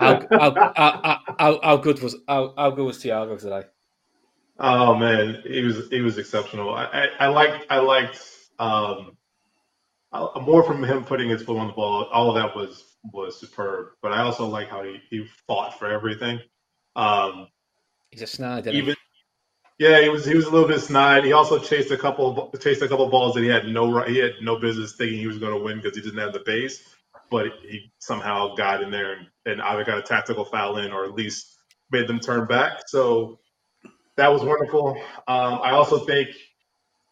how, how, how, how, how, good was how, how good was Thiago today? Oh man, he was he was exceptional. I, I, I liked I liked um, more from him putting his foot on the ball. All of that was was superb. But I also like how he, he fought for everything. Um, He's a snide. Even yeah, he was he was a little bit snide. He also chased a couple chased a couple balls that he had no he had no business thinking he was going to win because he didn't have the base, but he somehow got in there and, and either got a tactical foul in or at least made them turn back. So that was wonderful. Um, I also think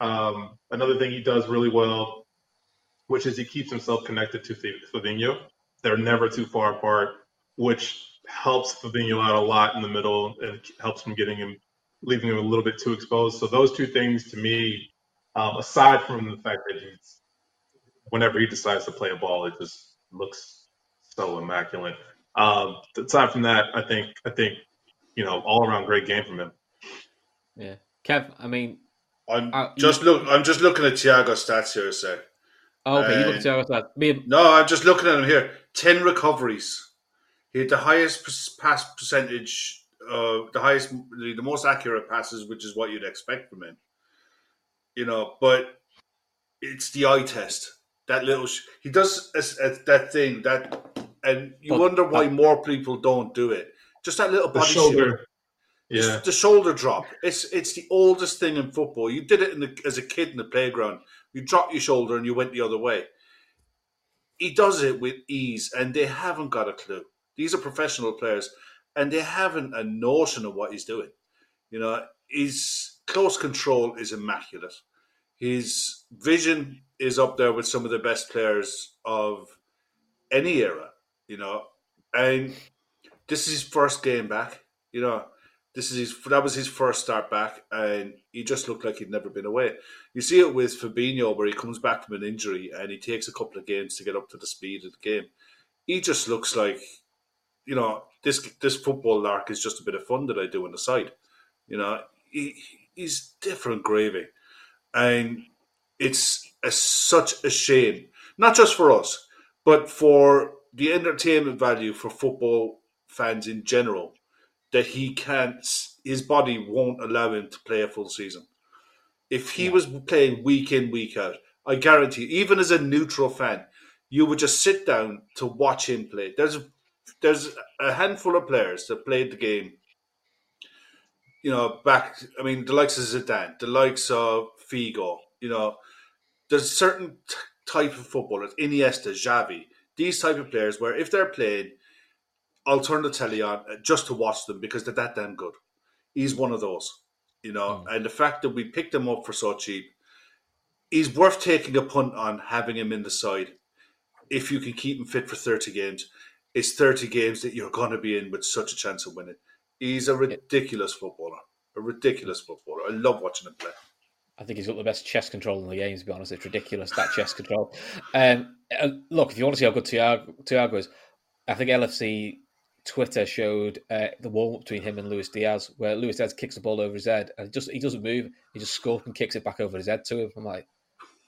um, another thing he does really well, which is he keeps himself connected to Fabinho. They're never too far apart, which helps Fabinho out a lot in the middle and helps him getting him leaving him a little bit too exposed. So those two things to me, um, aside from the fact that he's whenever he decides to play a ball, it just looks so immaculate. Um, aside from that, I think I think you know all around great game from him. Yeah, Kev. I mean, I'm uh, just you, look. I'm just looking at Thiago's stats here a sec. Oh, okay, you look at Thiago's stats. Me no, I'm just looking at him here. Ten recoveries. He had the highest pass percentage uh, the highest, the, the most accurate passes, which is what you'd expect from him. You know, but it's the eye test. That little, sh- he does a, a, that thing that, and you but, wonder why more people don't do it. Just that little body shoulder. Yeah, the shoulder drop. It's it's the oldest thing in football. You did it in the, as a kid in the playground. You dropped your shoulder and you went the other way. He does it with ease, and they haven't got a clue. These are professional players and they haven't a notion of what he's doing. You know, his close control is immaculate. His vision is up there with some of the best players of any era. You know, and this is his first game back. You know, this is his that was his first start back, and he just looked like he'd never been away. You see it with Fabinho, where he comes back from an injury and he takes a couple of games to get up to the speed of the game. He just looks like, you know, this this football lark is just a bit of fun that I do on the side. You know, he, he's different gravy, and it's a, such a shame, not just for us, but for the entertainment value for football fans in general, that he can't, his body won't allow him to play a full season. If he yeah. was playing week in, week out, I guarantee, even as a neutral fan, you would just sit down to watch him play. There's there's a handful of players that played the game. You know, back. I mean, the likes of Zidane, the likes of Figo. You know, there's a certain t- type of footballers, Iniesta, Xavi, these type of players, where if they're playing, I'll turn the telly on uh, just to watch them because they're that damn good. He's one of those. You know, mm. and the fact that we picked him up for so cheap, he's worth taking a punt on having him in the side if you can keep him fit for 30 games it's 30 games that you're going to be in with such a chance of winning. He's a ridiculous footballer. A ridiculous footballer. I love watching him play. I think he's got the best chest control in the game. To be honest, it's ridiculous that chest control. Um, look, if you want to see how good Thiago, Thiago is, I think LFC Twitter showed uh, the warm up between him and Luis Diaz, where Luis Diaz kicks the ball over his head and just he doesn't move. He just scores and kicks it back over his head to him. I'm like,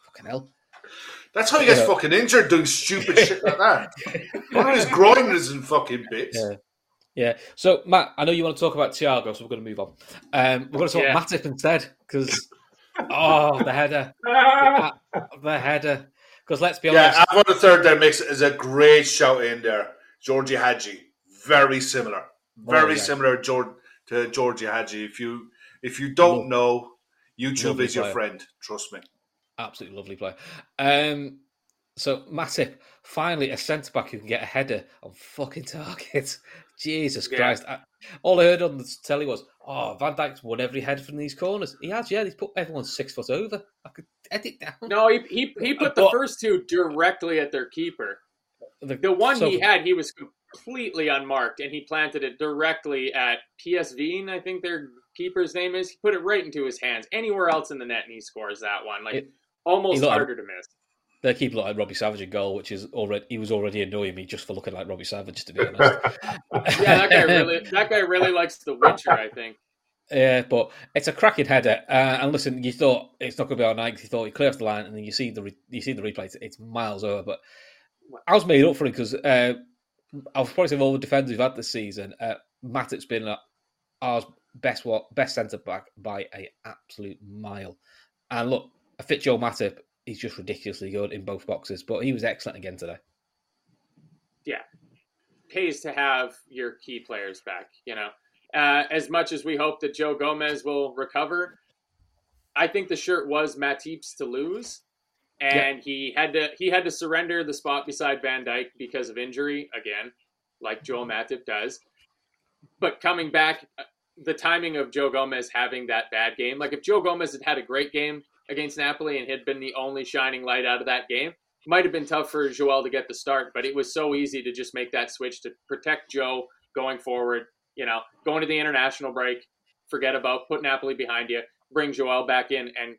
fucking hell. That's how he gets yeah. fucking injured doing stupid shit like that. (laughs) One of his groin is in fucking bits. Yeah. Yeah. So, Matt, I know you want to talk about Thiago, so we're going to move on. Um, we're going to talk yeah. Matip instead because, oh, the header. the, (laughs) the header. Because let's be honest. Yeah, I've got a third there makes is a great shout in there. Gheorghe Hagi. Very similar. Very oh, yeah. similar to Gheorghe Hagi. If you if you don't know, YouTube lovely is your player. friend. Trust me. Absolutely lovely player. Um, so Matip, finally a centre back who can get a header on fucking target. (laughs) Jesus yeah. Christ! I, all I heard on the telly was, "Oh, Van Dijk's won every head from these corners." He has, yeah. He's put everyone six foot over. I could edit down. No, he he, he put the first two directly at their keeper. The, the one so, he had, he was completely unmarked, and he planted it directly at Pasveer. I think their keeper's name is. He put it right into his hands. Anywhere else in the net, and he scores that one. Like it, almost harder to miss. They keep looking like Robbie Savage in goal, which is already he was already annoying me just for looking like Robbie Savage, to be honest. (laughs) yeah, that guy really that guy really likes The Witcher, I think. Yeah, but it's a cracking header. Uh, and listen, you thought it's not going to be our night. You thought he clears the line, and then you see the re- you see the replay. It's, it's, miles over. But I was made up for it because uh, I was probably saying all the defenders we've had this season. Uh, Matip's been uh, our best what best centre back by a absolute mile. And look, a fit Joe Matip he's just ridiculously good in both boxes. But he was excellent again today. Yeah, pays to have your key players back. You know, uh, as much as we hope that Joe Gomez will recover, I think the shirt was Matip's to lose, and yeah. he had to he had to surrender the spot beside Van Dijk because of injury again, like Joel Matip does. But coming back, uh, the timing of Joe Gomez having that bad game, like if Joe Gomez had had a great game, against Napoli and had been the only shining light out of that game. Might have been tough for Joel to get the start, but it was so easy to just make that switch to protect Joe going forward. You know, going to the international break, forget about put Napoli behind you, bring Joel back in, and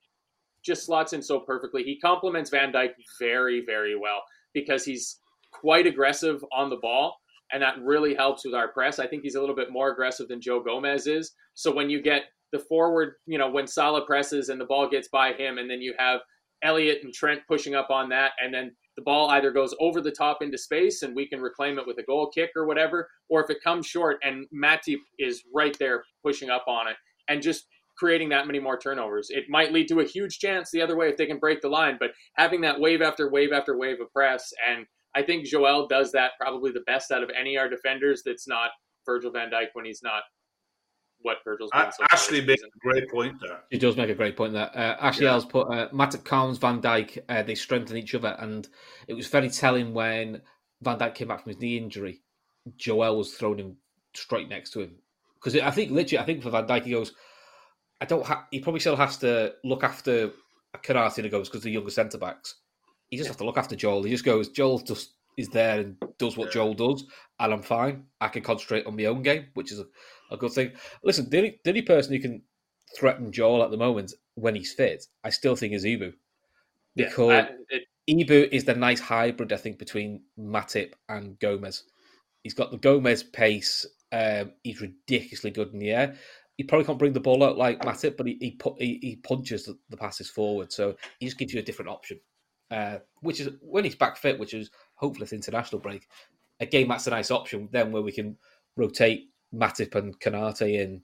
just slots in so perfectly. He complements Van Dijk very, very well because he's quite aggressive on the ball, and that really helps with our press. I think he's a little bit more aggressive than Joe Gomez is. So when you get the forward, you know, when Salah presses and the ball gets by him, and then you have Elliott and Trent pushing up on that, and then the ball either goes over the top into space and we can reclaim it with a goal kick or whatever, or if it comes short and Matip is right there pushing up on it and just creating that many more turnovers. It might lead to a huge chance the other way if they can break the line, but having that wave after wave after wave of press, and I think Joel does that probably the best out of any of our defenders that's not Virgil van Dijk when he's not what Virgil's been. So Ashley makes a great point there. He does make a great point there. Uh, Ashley yeah. put uh, Matip Collins, Van Dijk, uh, they strengthen each other, and it was very telling when Van Dijk came back from his knee injury. Joel was thrown him straight next to him because I think literally, I think for Van Dijk, he goes, I don't. Ha-, he probably still has to look after Konaté and goes because the younger centre backs. He just yeah. has to look after Joel. He just goes. Joel just is there and does what Joel does, and I'm fine. I can concentrate on my own game, which is a, a good thing. Listen, the only, the only person who can threaten Joel at the moment when he's fit, I still think is Ibou. Because yeah, it, Ibou is the nice hybrid, I think, between Matip and Gomez. He's got the Gomez pace. Um, he's ridiculously good in the air. He probably can't bring the ball out like Matip, but he he, he, he punches the, the, passes forward. So he just gives you a different option. Uh, which is when he's back fit, which is hopefully the international break. Again, that's a nice option then where we can rotate Matip and Konaté in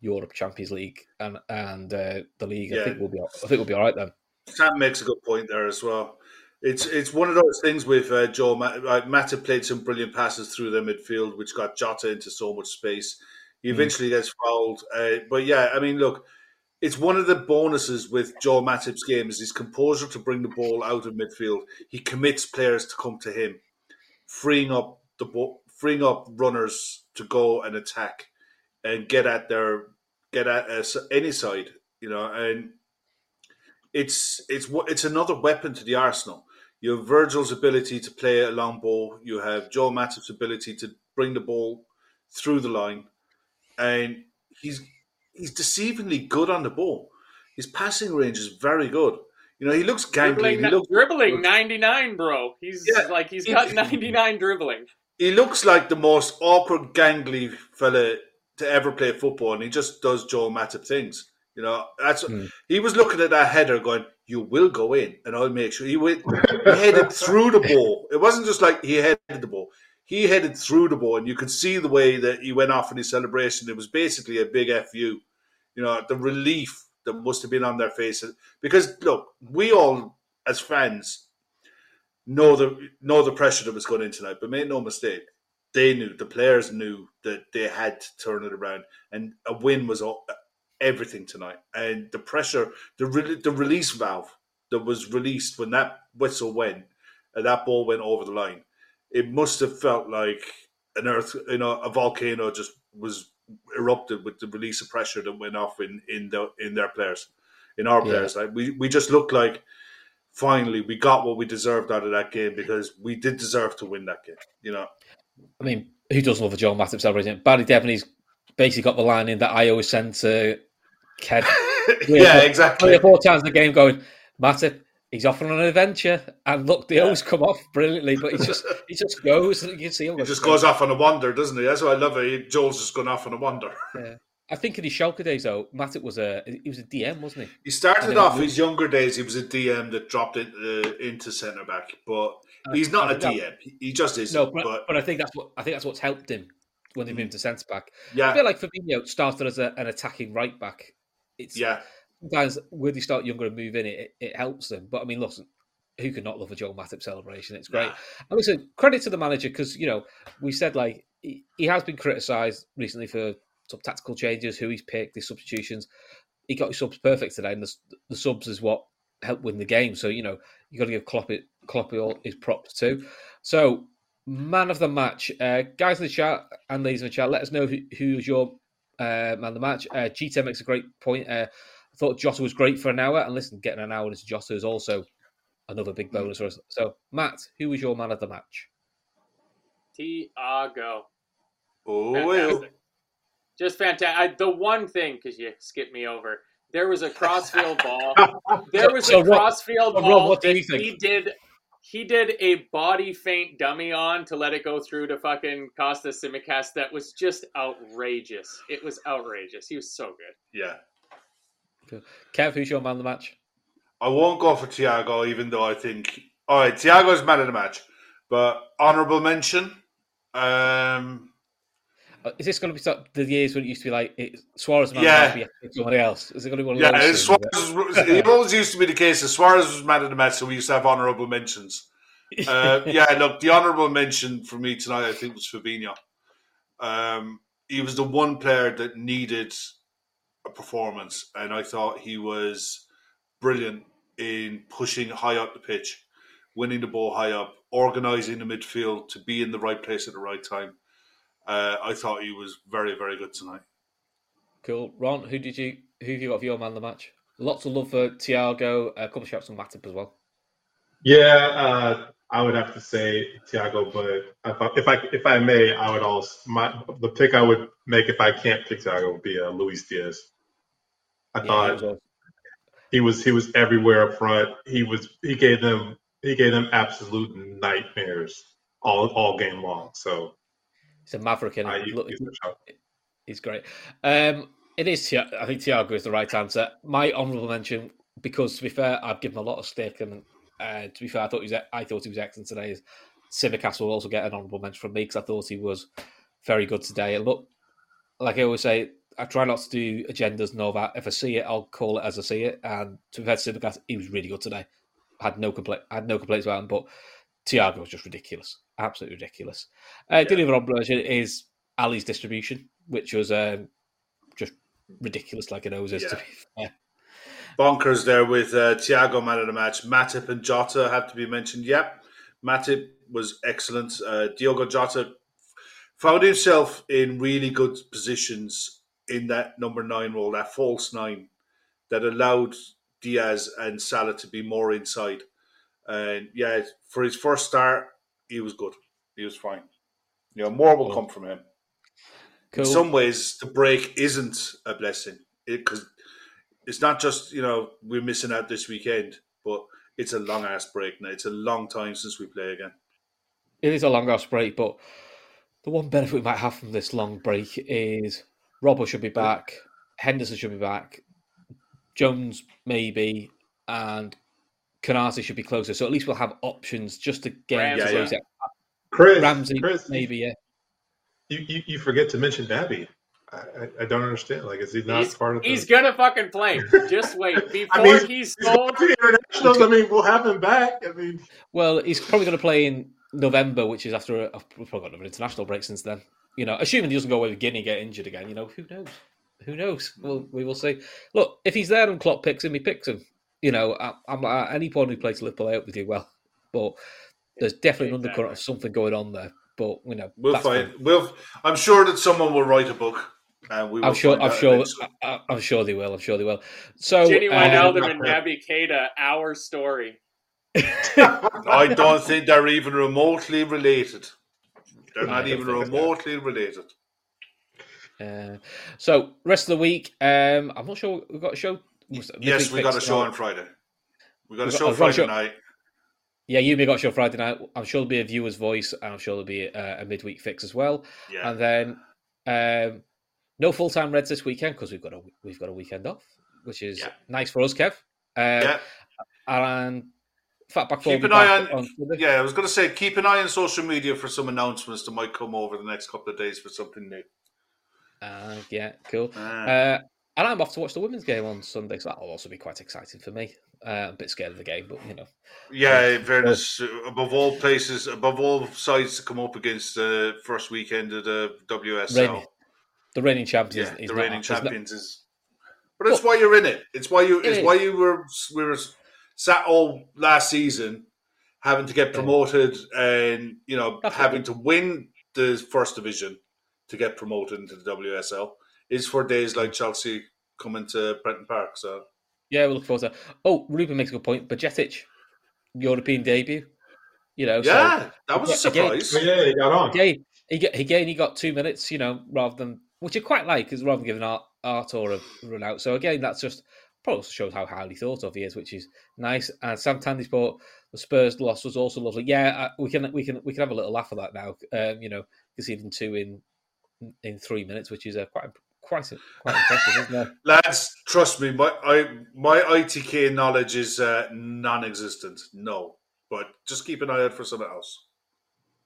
Europe Champions League and and uh, the league. Yeah. I think we'll be I think we'll be all right then. Sam makes a good point there as well. It's it's one of those things with uh, Joe Matt, Matip played some brilliant passes through the midfield, which got Jota into so much space. He mm. eventually mm. gets fouled, uh, but yeah, I mean, look, it's one of the bonuses with Joe Matip's game is his composure to bring the ball out of midfield. He commits players to come to him, freeing up the ball, freeing up runners to go and attack and get at their get at uh, any side, you know, and it's it's it's another weapon to the Arsenal. You have Virgil's ability to play a long ball. You have Joe Matip's ability to bring the ball through the line, and he's he's deceivingly good on the ball. His passing range is very good. You know, he looks gangly. dribbling, He looks, dribbling 99, bro. He's Yeah. like he's got 99 dribbling. He looks like the most awkward, gangly fella to ever play football, and he just does Joel Matip things. You know, that's Hmm. he was looking at that header, going, "You will go in, and I'll make sure." He went, he headed (laughs) through the ball. It wasn't just like he headed the ball; he headed through the ball, and you could see the way that he went off in his celebration. It was basically a big fu. You know, the relief that must have been on their faces because look, we all as fans know the know the pressure that was going in tonight. But make no mistake, they knew the players knew that they had to turn it around, and a win was all, everything tonight. And the pressure, the re- the release valve that was released when that whistle went and that ball went over the line, it must have felt like an earth, you know, a volcano just was erupted with the release of pressure that went off in in the in their players, in our Yeah. players. Like we we just looked like finally we got what we deserved out of that game because we did deserve to win that game. You know, I mean, who doesn't love a Joel Matip celebration? Barry Devaney's basically got the line in that I always send to Kev (laughs) yeah, three exactly. or four times in the game going, Matip, he's off on an adventure. And look, they always come off brilliantly, but he just (laughs) he just goes. You can see him. He just goes off on a wonder, doesn't he? That's why I love it. Joel's just gone off on a wonder. I think in his Schalke days, though, Matip was a he was a DM, wasn't he? He started off he- his younger days. He was a DM that dropped into into centre back, but he's not a I DM. He- He just isn't. No, but, but but I think that's what I think that's what's helped him when they Mm. moved to centre back. Yeah, I feel like Fabinho started as a, an attacking right back. It's yeah, sometimes when they start younger and move in, it it helps them. But I mean, listen, who could not love a Joel Matip celebration? It's great. Nah. And listen, credit to the manager because you know we said like he, he has been criticised recently for some tactical changes, who he's picked, his substitutions. He got his subs perfect today, and the, the subs is what helped win the game. So you know you got to give Klopp it Klopp all his props too. So man of the match, uh, guys in the chat and ladies in the chat, let us know who, who's your uh, man of the match. Uh, G10 makes a great point. Uh, I thought Jota was great for an hour, and listen, getting an hour into Jota is also another big bonus for us. So, Matt, who was your man of the match? Thiago. oh, well. Fantastic. Just fantastic. The one thing, because you skipped me over, there was a crossfield (laughs) ball. There was So, a crossfield so, Rob, ball what do you think? he did. He did a body faint dummy on to let it go through to fucking Kostas Tsimikas. That was just outrageous. It was outrageous. He was so good. yeah. Kev, who's your man of the match? I won't go for Thiago, even though I think all right, Thiago's man of the match, but honourable mention. Um, Is this going to be the years when it used to be like it, Suarez man Yeah. of the match, be somebody else? Is it going to be one of yeah, those? it's? Suarez it always used to be the case that Suarez was man of the match, so we used to have honourable mentions. Uh, (laughs) yeah, look, the honourable mention for me tonight, I think, was Fabinho. Um, he was the one player that needed a performance, and I thought he was brilliant in pushing high up the pitch, winning the ball high up, organising the midfield to be in the right place at the right time. Uh, I thought he was very, very good tonight. Cool. Ron, who did you who have you got for your man of the match? Lots of love for Thiago. A couple of shouts on Matip as well. Yeah, uh, I would have to say Thiago, but if I, if I if I may, I would also my the pick I would make if I can't pick Thiago would be uh, Luis Diaz. I Yeah, thought he was awesome. he was he was everywhere up front. He was he gave them he gave them absolute nightmares all all game long. So he's a maverick and he's a shout. he's great. Um, it is. I think Thiago is the right answer. My honourable mention, because to be fair, I've given a lot of stick, and uh, to be fair, I thought he was. I thought he was excellent today. Is Tsimikas will also get an honourable mention from me because I thought he was very good today. And look, like I always say, I try not to do agendas. and all that if I see it, I'll call it as I see it. And to be fair, Tsimikas, he was really good today. I had no complaint. I had no complaints about him, but Thiago was just ridiculous, absolutely ridiculous. Uh, The only other is Ali's distribution, which was um, just ridiculous, like it always is. To be fair, bonkers there with uh, Thiago man of the match. Matip and Jota have to be mentioned. Yep, Matip was excellent. Uh, Diogo Jota found himself in really good positions in that number nine role, that false nine, that allowed Diaz and Salah to be more inside. And yeah, for his first start, he was good. He was fine. You know, more will come from him. Cool. in some ways, the break isn't a blessing because it's not just you know we're missing out this weekend, but it's a long ass break now. It's a long time since we play again. it is a long ass break, but the one benefit we might have from this long break is Robbo should be back, Henderson should be back, Jones maybe, and Konaté should be closer. So at least we'll have options just to get Ramsay. into Yeah, Chris, Ramsay, Chris, maybe, yeah. You, you, you forget to mention Naby. I, I, I don't understand. Like, is he not He's, part of the? he's gonna fucking play. (laughs) Just wait. Before I mean, he's he's going sold, to the internationals. I mean, we'll have him back. I mean, Well, he's probably going to play in November, which is after a, we've probably got another international break since then. You know, assuming he doesn't go away with Guinea, get injured again. You know, who knows? Who knows? Well, we will see. Look, if he's there and Klopp picks him, he picks him. You know, I, I'm at any point he plays Liverpool, I hope we do well. But there's definitely an undercurrent of something going on there. But you know, We'll find. fine. We'll. I'm sure that someone will write a book, and. I'm sure. I'm sure. I, I'm sure they will. I'm sure they will. So, Gini um, Wijnaldum and Naby Keita, our story. (laughs) I don't think they're even remotely related. They're I not even remotely related. uh, so rest of the week. Um, I'm not sure we've got a show. Yes, we got a show on Friday. We got a show got Friday show- night. Yeah, you may got a show Friday night. I'm sure there'll be a viewer's voice, and I'm sure there'll be a, a midweek fix as well. Yeah. And then um, no full time Reds this weekend because we've got a we've got a weekend off, which is Yeah. nice for us, Kev. Um, yeah. And Fatback Keep an eye back on. Yeah, I was going to say keep an eye on social media for some announcements that might come over the next couple of days for something new. Uh, yeah, cool. Ah. Uh, and I'm off to watch the women's game on Sunday, so that'll also be quite exciting for me. Uh, a bit scared of the game, but you know, Yeah, in fairness, uh, above all places, above all sides to come up against the first weekend of the WSL. Reigning- the reigning champions. yeah, is the not- reigning is not- champions is. But it's why you're in it. It's why you. It's is. why you were. We were sat all last season, having to get promoted, and you know That's having to win the first division to get promoted into the WSL is for days like Chelsea coming to Prenton Park. So Yeah, we look forward to that. Oh, Ruben makes a good point. Bajčetić, European debut. You know, yeah, that was a Yeah, again- surprise. oh, yeah, he got on. so again, he get again he got two minutes. You know, rather than which I quite like, is rather than giving Art, Arthur a run out. So again, that's just probably shows how highly thought of he is, which is nice. And Sam Tandy's bought the Spurs loss was also lovely. Yeah, uh, we can we can we can have a little laugh at that now. Um, you know, conceding two in in three minutes, which is uh, quite quite quite impressive, isn't it? (laughs) Lads, trust me, my I my ITK knowledge is uh, non-existent. No, but just keep an eye out for something else.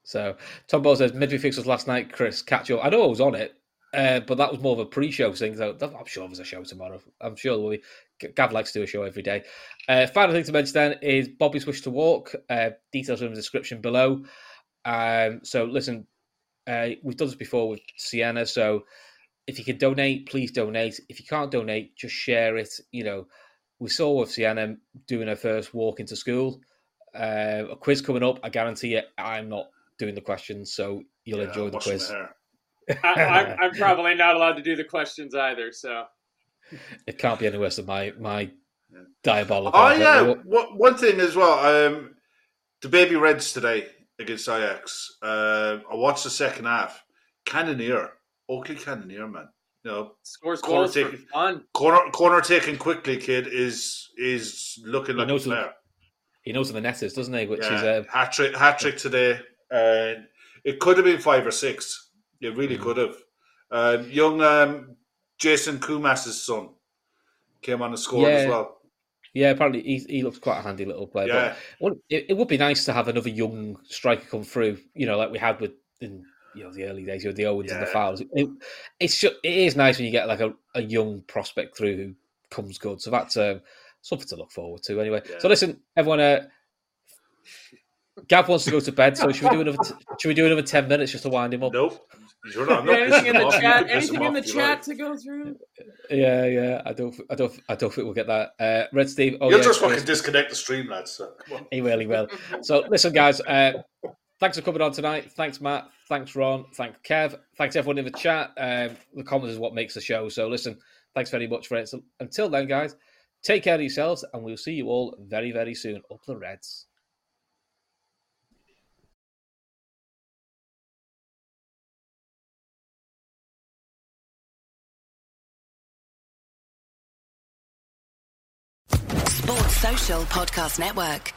So Tom Ball says midweek fix was last night. Chris, catch up. I know I was on it, uh, but that was more of a pre-show thing. So I'm sure there's a show tomorrow. I'm sure be. Gav likes to do a show every day. Uh, final thing to mention then is Bobby's wish to walk. Uh, details are in the description below. Um, so listen, uh, we've done this before with Sienna. So if you can donate, please donate. If you can't donate, just share it. You know, we saw with Sienna doing her first walk into school. Uh, a quiz coming up. I guarantee you, I'm not doing the questions, so you'll Yeah, enjoy the quiz. I, I'm, (laughs) I'm probably not allowed to do the questions either. So It can't be any worse than my my diabolical. Oh yeah, one one thing as well. Um, the baby Reds today against Ajax. Uh, I watched the second half. Cannonier, Oakley Cannonier, man. You know, scores Corner goals for fun. corner corner taking quickly, kid is is looking He like a knows the- He knows where the net is, doesn't he? Which is Yeah, uh, hat trick, hat trick today, and it could have been five or six. It really Mm. could have. Um, young um, Jason Koumas's son came on and scored as Yeah. well. yeah. Apparently, he he looks quite a handy little player. Yeah, But it, it would be nice to have another young striker come through. You know, like we had with in you know the early days, you know, the Owens and the Yeah. Fowles. It, it's just, it is nice when you get like a, a young prospect through who comes good. So that's um, something to look forward to. Anyway, Yeah. so listen, everyone. Uh, Gav wants to go to bed, so should we do another? T- should we do another ten minutes just to wind him up? nope. You're not, not anything in the off. Chat? Anything in the chat like. to go through? Yeah, yeah. I don't, I don't, I don't think we'll get that. Uh, Red Steve. Oh You'll yeah, just Chris. fucking disconnect the stream, lads. So, come on. He will, he (laughs) will. So, listen, guys, uh, thanks for coming on tonight. Thanks, Matt. Thanks, Ron. Thanks, Kev. Thanks, everyone in the chat. Um, the comments is what makes the show. So, listen, thanks very much for it. So, until then, guys, take care of yourselves, and we'll see you all very, very soon. Up the Reds. Sports Social Podcast Network.